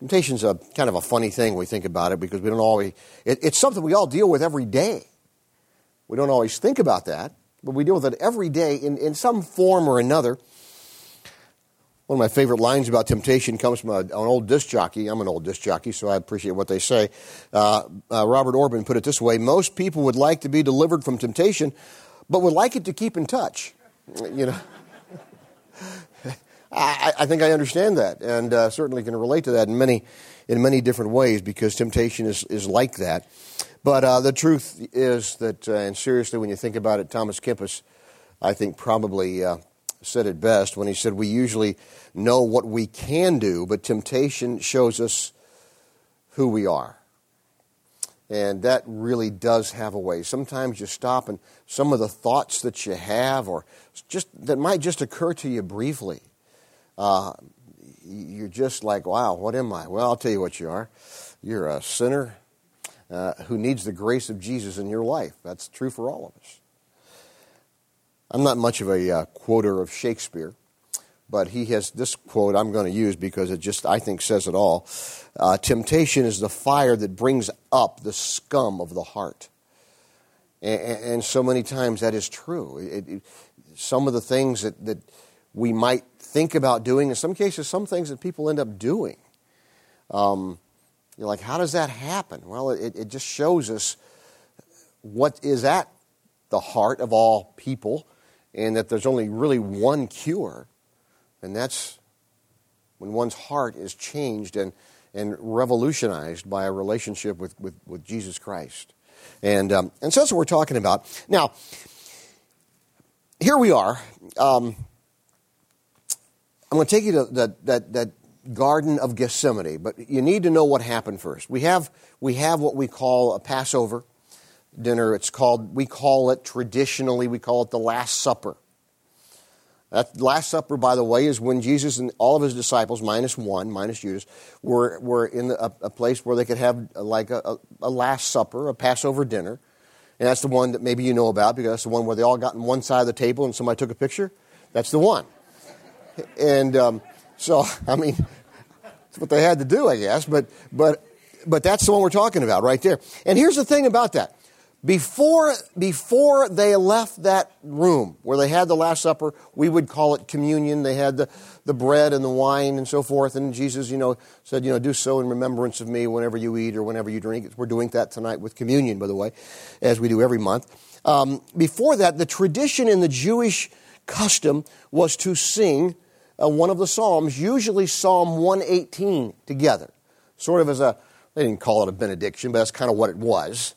Temptation's a kind of a funny thing when we think about it because we don't always, it, it's something we all deal with every day. We don't always think about that, but we deal with it every day in, in some form or another. One of my favorite lines about temptation comes from a, an old disc jockey. I'm an old disc jockey, so I appreciate what they say. Uh, uh, Robert Orben put it this way Most people would like to be delivered from temptation, but would like it to keep in touch. You know? I, I, think I understand that, and uh, certainly can relate to that in many, in many different ways because temptation is, is like that. But uh, the truth is that, uh, and seriously, when you think about it, Thomas Kempis, I think, probably uh, said it best when he said, We usually know what we can do, but temptation shows us who we are. And that really does have a way. Sometimes you stop and some of the thoughts that you have, or just that might just occur to you briefly, uh, you're just like, wow, what am I? Well, I'll tell you what you are. You're a sinner uh, who needs the grace of Jesus in your life. That's true for all of us. I'm not much of a uh, quoter of Shakespeare, but he has this quote I'm going to use because it just, I think, says it all. Uh, Temptation is the fire that brings up the scum of the heart. And, and so many times that is true. It, it, some of the things that, that we might think about doing, in some cases, some things that people end up doing. Um, you're like, how does that happen? Well, it, it just shows us what is at the heart of all people and that there's only really one cure, and that's when one's heart is changed and, and revolutionized by a relationship with, with, with Jesus Christ. And, um, and so that's what we're talking about. Now, here we are. Um, I'm going to take you to that, that, that Garden of Gethsemane, but you need to know what happened first. We have, we have what we call a Passover dinner. It's called, we call it traditionally, we call it the Last Supper. That Last Supper, by the way, is when Jesus and all of his disciples, minus one, minus Judas, were, were in a, a place where they could have like a, a, a, Last Supper, a Passover dinner. And that's the one that maybe you know about because that's the one where they all got on one side of the table and somebody took a picture. That's the one. And um, so, I mean, that's what they had to do, I guess. But, but, but that's the one we're talking about right there. And here's the thing about that before, before they left that room where they had the Last Supper, we would call it communion. They had the, the bread and the wine and so forth. And Jesus, you know, said, you know, do so in remembrance of me whenever you eat or whenever you drink. We're doing that tonight with communion, by the way, as we do every month. Um, before that, the tradition in the Jewish custom was to sing uh, one of the Psalms, usually Psalm 118 together. Sort of as a, they didn't call it a benediction, but that's kind of what it was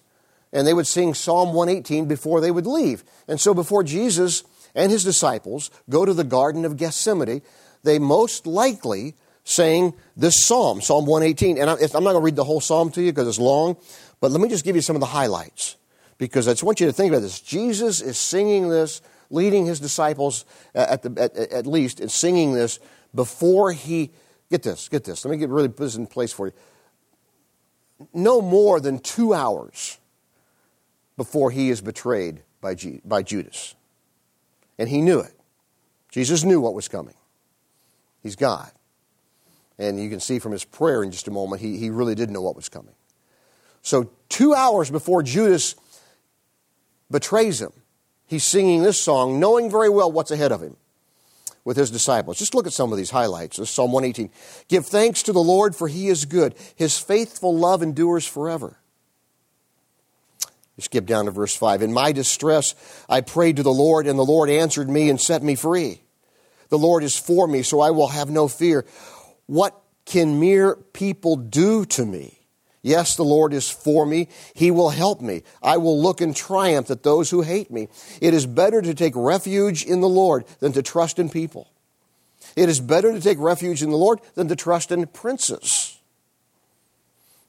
and they would sing Psalm 118 before they would leave. And so before Jesus and his disciples go to the Garden of Gethsemane, they most likely sang this psalm, Psalm 118. And I'm not going to read the whole psalm to you because it's long, but let me just give you some of the highlights because I just want you to think about this. Jesus is singing this, leading his disciples uh, at, the, at, at least, and singing this before he, get this, get this, let me get really put this in place for you. No more than two hours before he is betrayed by, G- by Judas. And he knew it. Jesus knew what was coming. He's God. And you can see from his prayer in just a moment, he, he really did know what was coming. So, two hours before Judas betrays him, he's singing this song, knowing very well what's ahead of him with his disciples. Just look at some of these highlights. This Psalm 118. Give thanks to the Lord, for he is good. His faithful love endures forever. You skip down to verse 5. In my distress, I prayed to the Lord, and the Lord answered me and set me free. The Lord is for me, so I will have no fear. What can mere people do to me? Yes, the Lord is for me. He will help me. I will look in triumph at those who hate me. It is better to take refuge in the Lord than to trust in people. It is better to take refuge in the Lord than to trust in princes.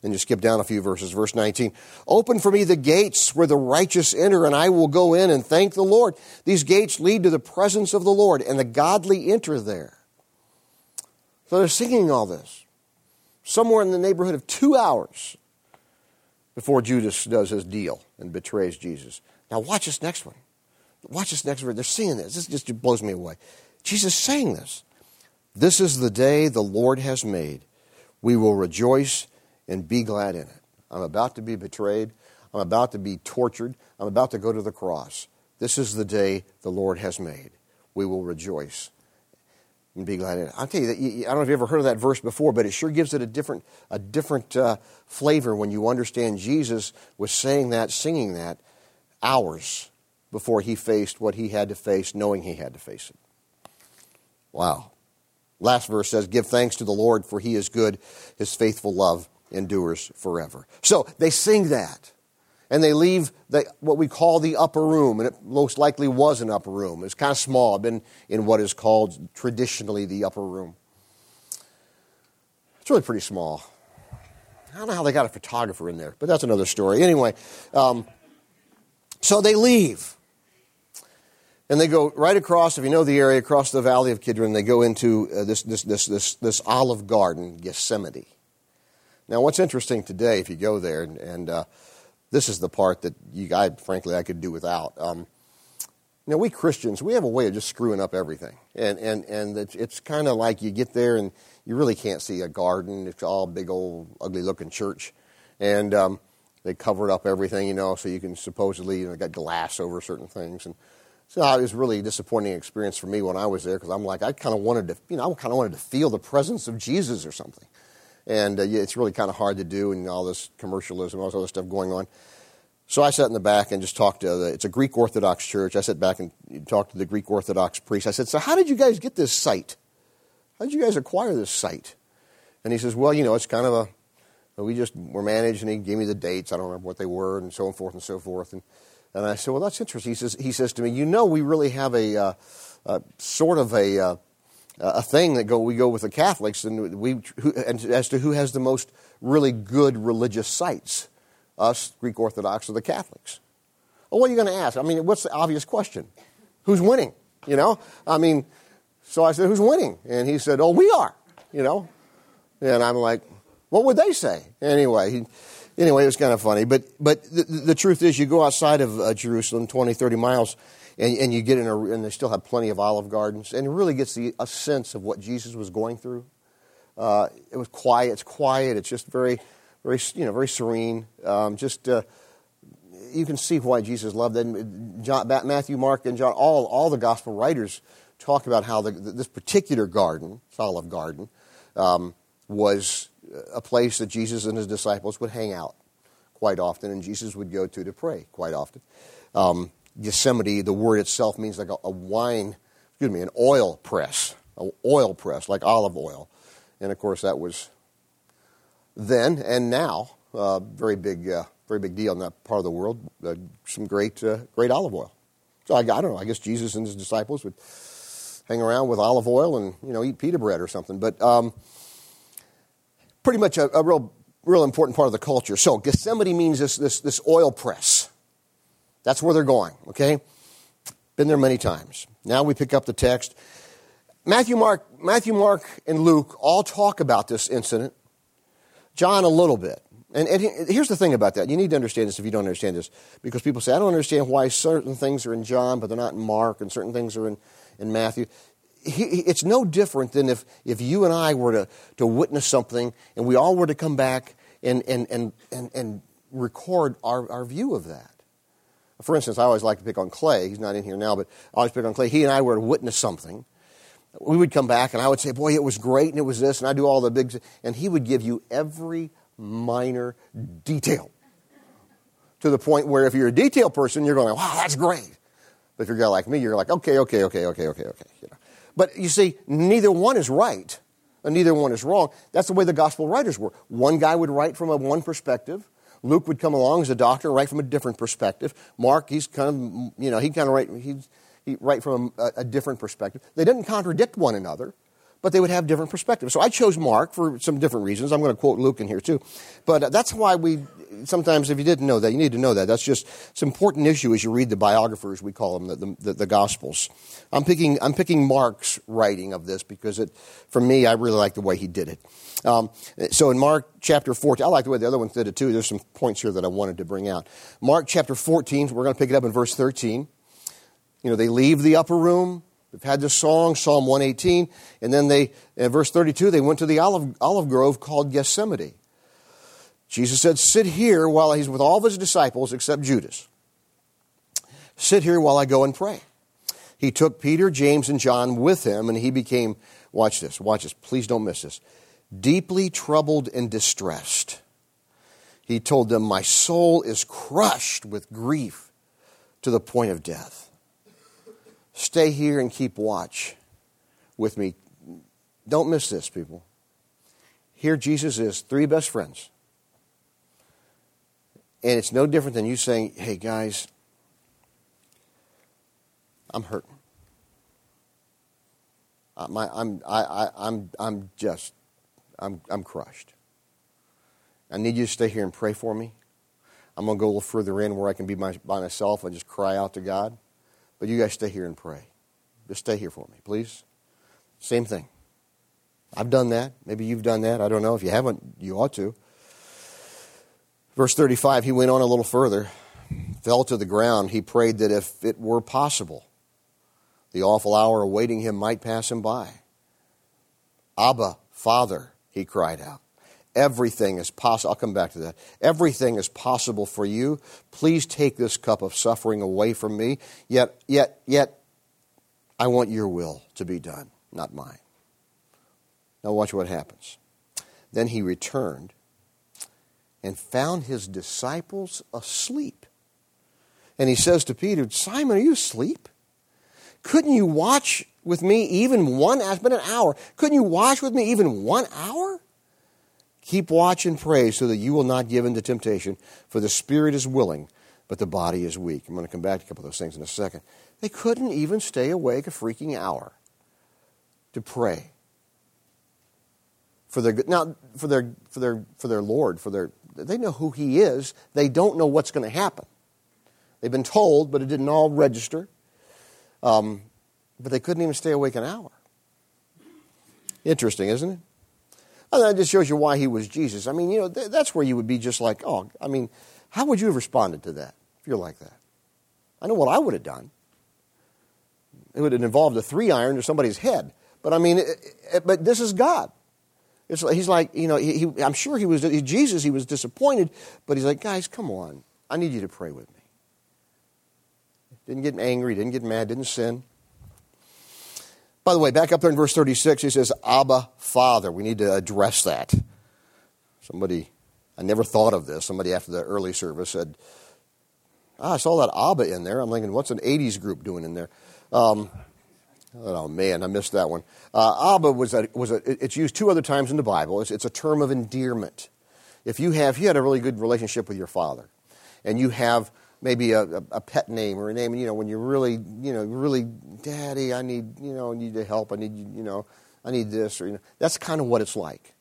And you skip down a few verses. Verse 19. Open for me the gates where the righteous enter, and I will go in and thank the Lord. These gates lead to the presence of the Lord, and the godly enter there. So they're singing all this. Somewhere in the neighborhood of two hours before Judas does his deal and betrays Jesus. Now watch this next one. Watch this next verse. They're singing this. This just blows me away. Jesus saying this. This is the day the Lord has made. We will rejoice and be glad in it. I'm about to be betrayed. I'm about to be tortured. I'm about to go to the cross. This is the day the Lord has made. We will rejoice and be glad in it. I'll tell you that I don't know if you've ever heard of that verse before, but it sure gives it a different a different uh, flavor when you understand Jesus was saying that, singing that, hours before he faced what he had to face, knowing he had to face it. Wow. Last verse says, "Give thanks to the Lord, for He is good; His faithful love endures forever." So they sing that and they leave the, what we call the upper room, and it most likely was an upper room. It's kind of small, been in what is called traditionally the upper room. It's really pretty small. I don't know how they got a photographer in there, but that's another story. Anyway, um, so they leave. And they go right across, if you know the area, across the valley of Kidron, they go into uh, this, this, this, this, this olive garden, Gethsemane. Now, what's interesting today, if you go there, and, and uh, this is the part that you, I, frankly, I could do without. Um, you know, we Christians, we have a way of just screwing up everything. And, and, and it's, it's kind of like you get there and you really can't see a garden. It's all big old ugly looking church. And um, they covered up everything, you know, so you can supposedly, you know, got glass over certain things. And so it was really a disappointing experience for me when I was there because I'm like, I kind of wanted to, you know, I kind of wanted to feel the presence of Jesus or something and uh, it's really kind of hard to do, and all this commercialism, all this other stuff going on. So I sat in the back and just talked to the, it's a Greek Orthodox church. I sat back and talked to the Greek Orthodox priest. I said, So, how did you guys get this site? How did you guys acquire this site? And he says, Well, you know, it's kind of a, we just were managed, and he gave me the dates. I don't remember what they were, and so and forth and so forth. And, and I said, Well, that's interesting. He says, he says to me, You know, we really have a, uh, a sort of a, uh, a thing that go we go with the Catholics and we who, and as to who has the most really good religious sites, us Greek Orthodox or the Catholics. Well, what are you going to ask? I mean, what's the obvious question? Who's winning? You know, I mean, so I said, "Who's winning?" And he said, "Oh, we are." You know, and I'm like, "What would they say?" Anyway, he, anyway, it was kind of funny. But but the, the truth is, you go outside of uh, Jerusalem, 20, 30 miles and, and you get in a, and they still have plenty of olive gardens, and it really gets the, a sense of what Jesus was going through. Uh, it was quiet. It's quiet. It's just very, very, you know, very serene. Um, just uh, you can see why Jesus loved it. John, Matthew, Mark, and John, all all the gospel writers talk about how the, this particular garden, Olive Garden, um, was a place that Jesus and his disciples would hang out quite often, and Jesus would go to to pray quite often. Um, Gethsemane, the word itself means like a, a wine, excuse me, an oil press, an oil press, like olive oil. And of course, that was then and now uh, very big, uh, very big deal in that part of the world. Uh, some great, uh, great olive oil. So I, I, don't know. I guess Jesus and his disciples would hang around with olive oil and you know eat pita bread or something. But um, pretty much a, a, real, real important part of the culture. So Gethsemane means this, this, this oil press. That's where they're going, okay? Been there many times. Now we pick up the text. Matthew, Mark, Matthew, Mark, and Luke all talk about this incident. John a little bit. And, and, here's the thing about that. You need to understand this if you don't understand this. Because people say, I don't understand why certain things are in John, but they're not in Mark, and certain things are in, in Matthew. He, it's no different than if, if you and I were to, to witness something and we all were to come back and, and, and, and, and record our, our view of that. For instance, I always like to pick on Clay. He's not in here now, but I always pick on Clay. He and I were to witness something. We would come back, and I would say, Boy, it was great, and it was this, and I do all the big. And he would give you every minor detail to the point where if you're a detail person, you're going, Wow, that's great. But if you're a guy like me, you're like, Okay, okay, okay, okay, okay, okay. You know? But you see, neither one is right, and neither one is wrong. That's the way the gospel writers were. One guy would write from a one perspective, Luke would come along as a doctor, write from a different perspective. Mark, he's kind of, you know, he kind of write, he's, he write from a, a different perspective. They didn't contradict one another, but they would have different perspectives. So I chose Mark for some different reasons. I'm going to quote Luke in here too. But that's why we, sometimes if you didn't know that, you need to know that. That's just, it's an important issue as you read the biographers, we call them, the, the, the Gospels. I'm picking, I'm picking Mark's writing of this because it, for me, I really like the way he did it. Um, so in Mark chapter 14, I like the way the other ones did it too. There's some points here that I wanted to bring out. Mark chapter 14, we're going to pick it up in verse 13. You know, they leave the upper room, They've had this song, Psalm 118, and then they, in verse 32, they went to the olive, olive grove called Gethsemane. Jesus said, Sit here while he's with all of his disciples except Judas. Sit here while I go and pray. He took Peter, James, and John with him, and he became, watch this, watch this, please don't miss this, deeply troubled and distressed. He told them, My soul is crushed with grief to the point of death. Stay here and keep watch with me. Don't miss this, people. Here Jesus is, three best friends. And it's no different than you saying, hey, guys, I'm hurt. Uh, my, I'm, I, I, I'm, I'm just, I'm, I'm crushed. I need you to stay here and pray for me. I'm going to go a little further in where I can be my, by myself and just cry out to God. But you guys stay here and pray. Just stay here for me, please. Same thing. I've done that. Maybe you've done that. I don't know. If you haven't, you ought to. Verse 35, he went on a little further, fell to the ground. He prayed that if it were possible, the awful hour awaiting him might pass him by. Abba, Father, he cried out. Everything is possible. I'll come back to that. Everything is possible for you. Please take this cup of suffering away from me. Yet, yet, yet, I want your will to be done, not mine. Now, watch what happens. Then he returned and found his disciples asleep. And he says to Peter, Simon, are you asleep? Couldn't you watch with me even one hour? It's been an hour. Couldn't you watch with me even one hour? Keep watch and pray so that you will not give in to temptation, for the spirit is willing, but the body is weak. I'm going to come back to a couple of those things in a second. They couldn't even stay awake a freaking hour to pray for their now for their for their for their Lord for their they know who He is. They don't know what's going to happen. They've been told, but it didn't all register. Um, but they couldn't even stay awake an hour. Interesting, isn't it? And that just shows you why he was Jesus. I mean, you know, th- that's where you would be just like, oh, I mean, how would you have responded to that if you're like that? I know what I would have done. It would have involved a three iron to somebody's head. But I mean, it, it, but this is God. It's, he's like, you know, he, he, I'm sure he was, Jesus, he was disappointed, but he's like, guys, come on. I need you to pray with me. Didn't get angry, didn't get mad, didn't sin. By the way, back up there in verse 36, he says, Abba, Father. We need to address that. Somebody, I never thought of this. Somebody after the early service said, ah, I saw that Abba in there. I'm thinking, what's an 80s group doing in there? Um, oh, man, I missed that one. Uh, Abba was a, was a, it's used two other times in the Bible. It's, it's a term of endearment. If you have, if you had a really good relationship with your father, and you have maybe a, a, pet name or a name, you know, when you're really, you know, really, Daddy, I need, you know, I need your help. I need, you know, I need this, or you know, that's kind of what it's like.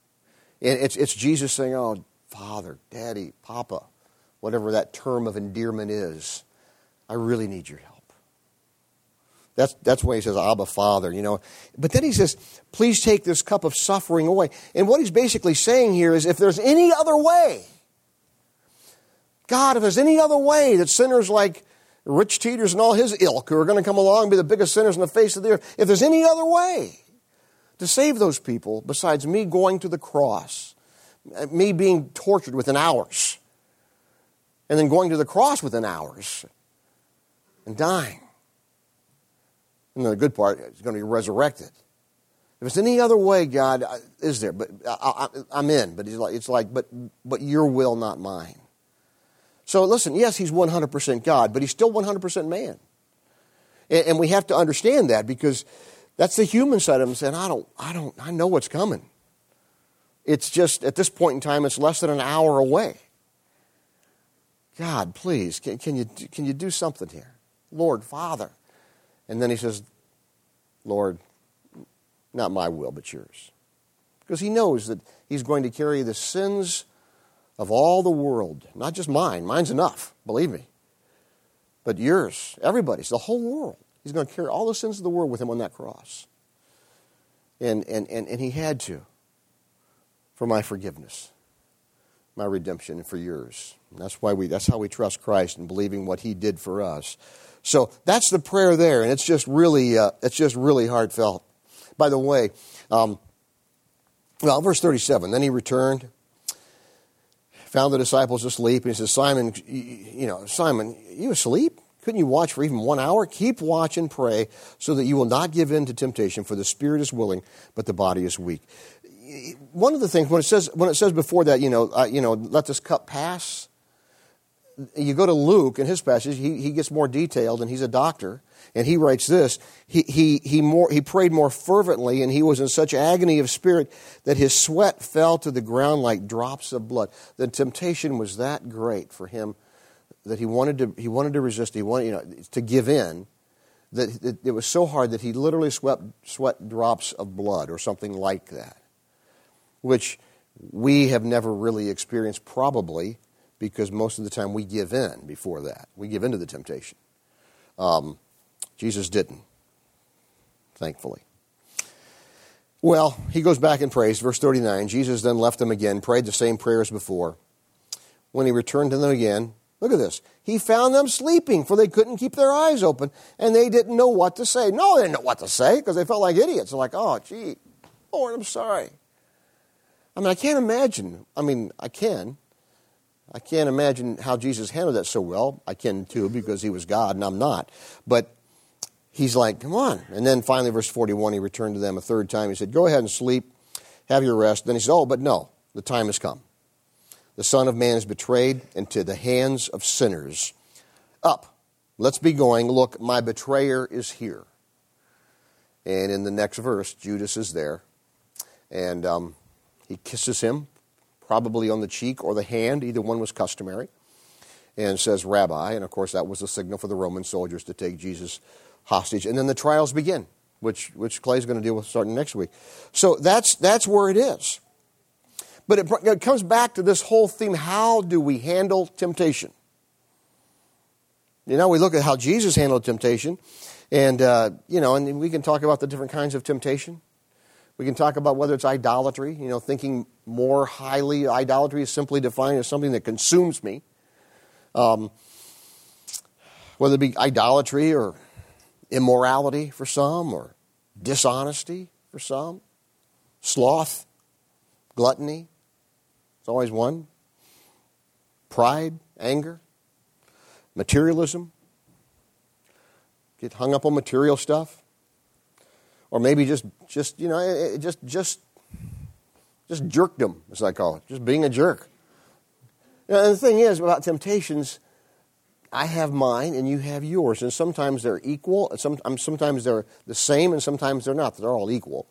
And it's it's Jesus saying, "Oh, Father, Daddy, Papa, whatever that term of endearment is, I really need your help." That's, that's why he says, Abba, Father, you know. But then he says, please take this cup of suffering away. And what he's basically saying here is, if there's any other way, God, if there's any other way that sinners like Rich Teeters and all his ilk who are going to come along and be the biggest sinners on the face of the earth, if there's any other way to save those people besides me going to the cross, me being tortured within hours, and then going to the cross within hours and dying. And then the good part is going to be resurrected. If there's any other way, God, is there? But I, am in. But like, it's like, but but your will, not mine. So listen, yes, he's 100% God, but he's still 100% man. And, and we have to understand that because that's the human side of him saying, I don't, I don't, I know what's coming. It's just, at this point in time, it's less than an hour away. God, please, can, can, you, can you do something here? Lord, Father. And then he says, Lord, not my will, but yours. Because he knows that he's going to carry the sins of all the world, not just mine, mine's enough, believe me, but yours, everybody's, the whole world. He's going to carry all the sins of the world with him on that cross. And, and, and, and he had to for my forgiveness, my redemption, and for yours. And that's why we that's how we trust Christ and believing what he did for us. So that's the prayer there, and it's just really, uh, it's just really heartfelt. By the way, um, well, verse 37, then he returned, found the disciples asleep, and he says, Simon, you know, Simon, you asleep? Couldn't you watch for even one hour? Keep watch and pray so that you will not give in to temptation, for the spirit is willing, but the body is weak. One of the things when it says when it says before that, you know, uh, you know, let this cup pass. You go to Luke in his passage; he, he gets more detailed, and he's a doctor, and he writes this: he he he more he prayed more fervently, and he was in such agony of spirit that his sweat fell to the ground like drops of blood. The temptation was that great for him that he wanted to, he wanted to resist, he wanted you know, to give in, that it, it was so hard that he literally sweat, sweat drops of blood or something like that, which we have never really experienced probably because most of the time we give in before that. We give in to the temptation. Um, Jesus didn't, thankfully. Well, he goes back and prays. Verse 39 Jesus then left them again, prayed the same prayer as before. When he returned to them again, Look at this. He found them sleeping, for they couldn't keep their eyes open, and they didn't know what to say. No, they didn't know what to say because they felt like idiots. They're like, oh, gee, Lord, I'm sorry. I mean, I can't imagine. I mean, I can. I can't imagine how Jesus handled that so well. I can too, because he was God and I'm not. But he's like, come on. And then finally, verse 41, he returned to them a third time. He said, go ahead and sleep, have your rest. Then he said, oh, but no, the time has come the Son of Man is betrayed into the hands of sinners. Up, let's be going. Look, my betrayer is here. And in the next verse, Judas is there. And um, he kisses him, probably on the cheek or the hand. Either one was customary. And says, Rabbi. And of course, that was a signal for the Roman soldiers to take Jesus hostage. And then the trials begin, which, which Clay's going to deal with starting next week. So that's, that's where it is. But it, it comes back to this whole theme how do we handle temptation? You know, we look at how Jesus handled temptation, and, uh, you know, and we can talk about the different kinds of temptation. We can talk about whether it's idolatry, you know, thinking more highly. Idolatry is simply defined as something that consumes me. Um, whether it be idolatry or immorality for some, or dishonesty for some, sloth, gluttony, it's always one. Pride, anger, materialism. Get hung up on material stuff. Or maybe just, just you know, just, just, just jerkdom, as I call it, just being a jerk. Know, the thing is about temptations, I have mine and you have yours, and sometimes they're equal, and sometimes they're the same, and sometimes they're not. They're all equal.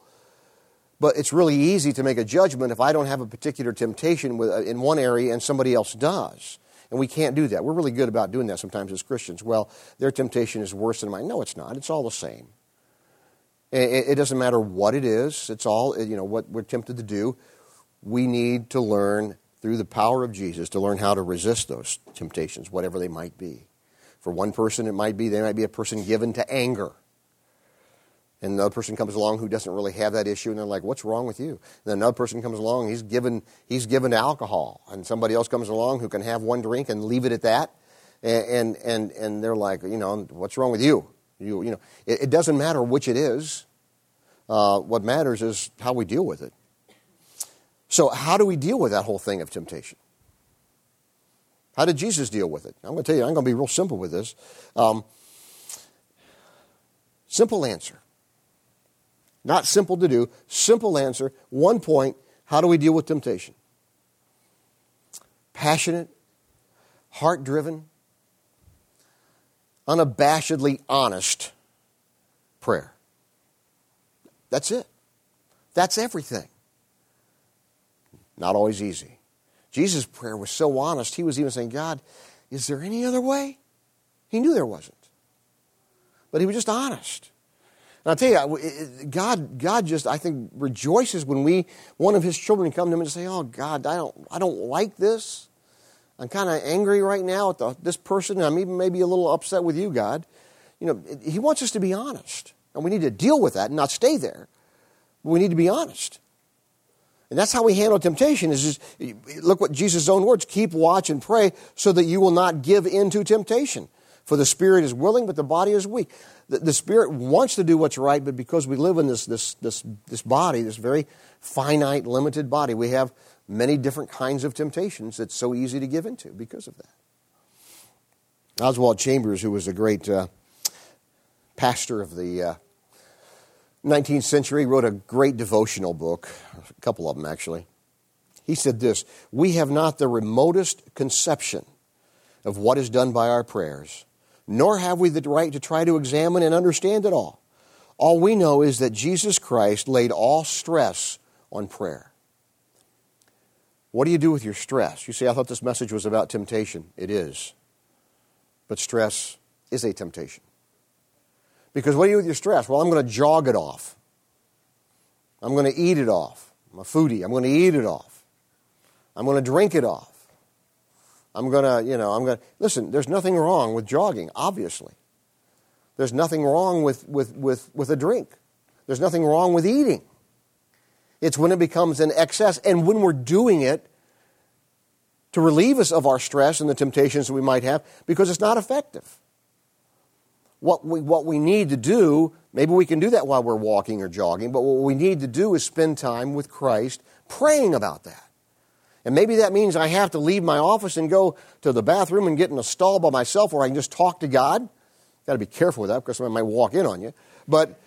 But it's really easy to make a judgment if I don't have a particular temptation with, uh, in one area and somebody else does. And we can't do that. We're really good about doing that sometimes as Christians. Well, their temptation is worse than mine. No, it's not. It's all the same. It, it doesn't matter what it is. It's all, you know, what we're tempted to do. We need to learn through the power of Jesus to learn how to resist those temptations, whatever they might be. For one person, it might be they might be a person given to anger and another person comes along who doesn't really have that issue, and they're like, "What's wrong with you?" And then another person comes along, he's given he's given to alcohol, and somebody else comes along who can have one drink and leave it at that, and and and they're like, you know, what's wrong with you? You you know, it, it doesn't matter which it is. Uh, what matters is how we deal with it. So, how do we deal with that whole thing of temptation? How did Jesus deal with it? I'm going to tell you, I'm going to be real simple with this. Um, simple answer not simple to do, simple answer. One point how do we deal with temptation? Passionate, heart driven, unabashedly honest prayer. That's it. That's everything. Not always easy. Jesus' prayer was so honest, he was even saying, God, is there any other way? He knew there wasn't. But he was just honest. And I'll tell you, God, God just, I think, rejoices when we, one of His children, come to Him and say, "Oh God, I don't, I don't like this. I'm kind of angry right now at the, this person. I'm even maybe a little upset with you, God." You know, He wants us to be honest, and we need to deal with that and not stay there. We need to be honest. And that's how we handle temptation is just, look what Jesus' own words, keep watch and pray so that you will not give in to temptation. For the spirit is willing, but the body is weak. The, the spirit wants to do what's right, but because we live in this, this, this, this body, this very finite, limited body, we have many different kinds of temptations that's so easy to give into because of that. Oswald Chambers, who was a great uh, pastor of the uh, 19th century, wrote a great devotional book, a couple of them actually. He said this We have not the remotest conception of what is done by our prayers, nor have we the right to try to examine and understand it all. All we know is that Jesus Christ laid all stress on prayer. What do you do with your stress? You say, I thought this message was about temptation. It is. But stress is a temptation. Because what do you do with your stress? Well, I'm going to jog it off. I'm going to eat it off. I'm a foodie. I'm going to eat it off. I'm going to drink it off. I'm going to, you know, I'm going to. Listen, there's nothing wrong with jogging, obviously. There's nothing wrong with, with, with, with a drink. There's nothing wrong with eating. It's when it becomes an excess and when we're doing it to relieve us of our stress and the temptations that we might have because it's not effective. What we, what we need to do, maybe we can do that while we're walking or jogging, but what we need to do is spend time with Christ praying about that. And maybe that means I have to leave my office and go to the bathroom and get in a stall by myself where I can just talk to God. Got to be careful with that because somebody might walk in on you. But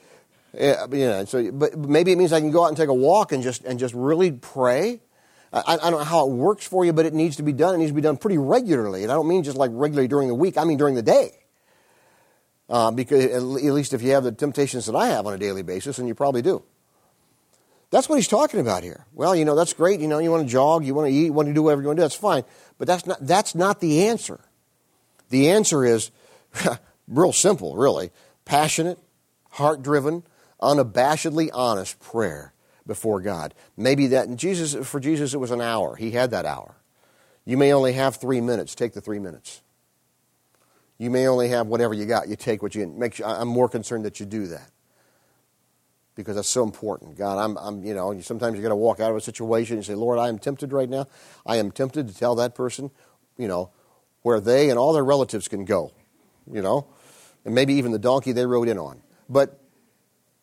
yeah, you know, so but maybe it means I can go out and take a walk and just and just really pray. I, I, don't know how it works for you, but it needs to be done. It needs to be done pretty regularly, and I don't mean just like regularly during the week. I mean during the day. Uh, because at least if you have the temptations that I have on a daily basis, and you probably do. That's what he's talking about here. Well, you know, that's great. You know, you want to jog, you want to eat, you want to do whatever you want to do. That's fine. But that's not, that's not the answer. The answer is real simple, really. Passionate, heart driven, unabashedly honest prayer before God. Maybe that and Jesus for Jesus it was an hour. He had that hour. You may only have three minutes. Take the three minutes. You may only have whatever you got. You take what you make. Sure, I'm more concerned that you do that because that's so important. God, I'm, I'm you know, sometimes you got to walk out of a situation and say, Lord, I am tempted right now. I am tempted to tell that person, you know, where they and all their relatives can go, you know, and maybe even the donkey they rode in on. But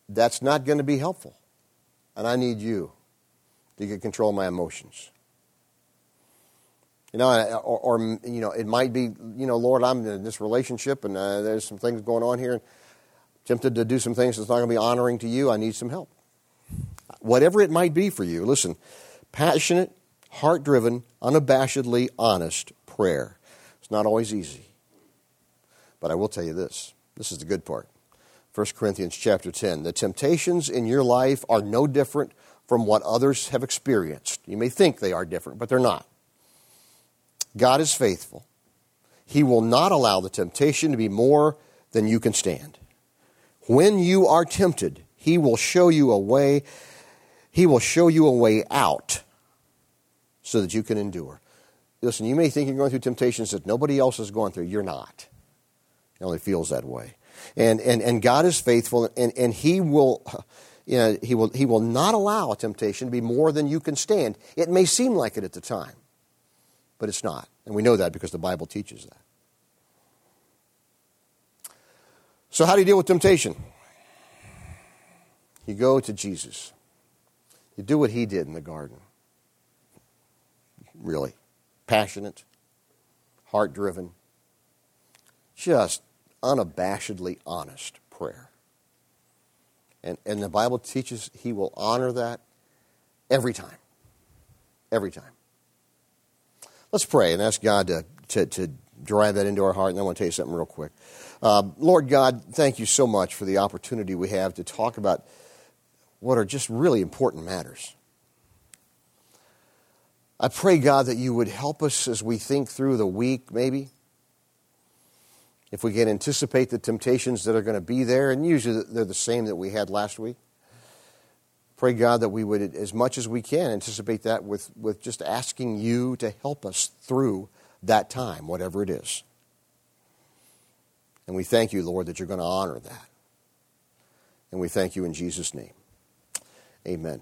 that's not going to be helpful. And I need you to get control of my emotions. You know, or, or, you know, it might be, you know, Lord, I'm in this relationship and uh, there's some things going on here. And tempted to do some things that's not going to be honoring to you. I need some help. Whatever it might be for you, listen, passionate, heart driven, unabashedly honest prayer. It's not always easy. But I will tell you this this is the good part. 1 Corinthians chapter 10. The temptations in your life are no different from what others have experienced. You may think they are different, but they're not. God is faithful. He will not allow the temptation to be more than you can stand. When you are tempted, He will show you a way, He will show you a way out so that you can endure. Listen, you may think you're going through temptations that nobody else is going through. You're not. It only feels that way. And, and, and God is faithful, and, and He will. You know, he, will, he will not allow a temptation to be more than you can stand. It may seem like it at the time, but it's not. And we know that because the Bible teaches that. So, how do you deal with temptation? You go to Jesus. You do what he did in the garden. Really. Passionate, heart driven, just unabashedly honest prayer. And, and the Bible teaches he will honor that every time. Every time. Let's pray and ask God to, to, to drive that into our heart. And I want to tell you something real quick. Uh, Lord God, thank you so much for the opportunity we have to talk about what are just really important matters. I pray, God, that you would help us as we think through the week, maybe if we can anticipate the temptations that are going to be there, and usually they're the same that we had last week. Pray, God, that we would, as much as we can, anticipate that with, with just asking you to help us through that time, whatever it is. And we thank you, Lord, that you're going to honor that. And we thank you in Jesus' name. Amen.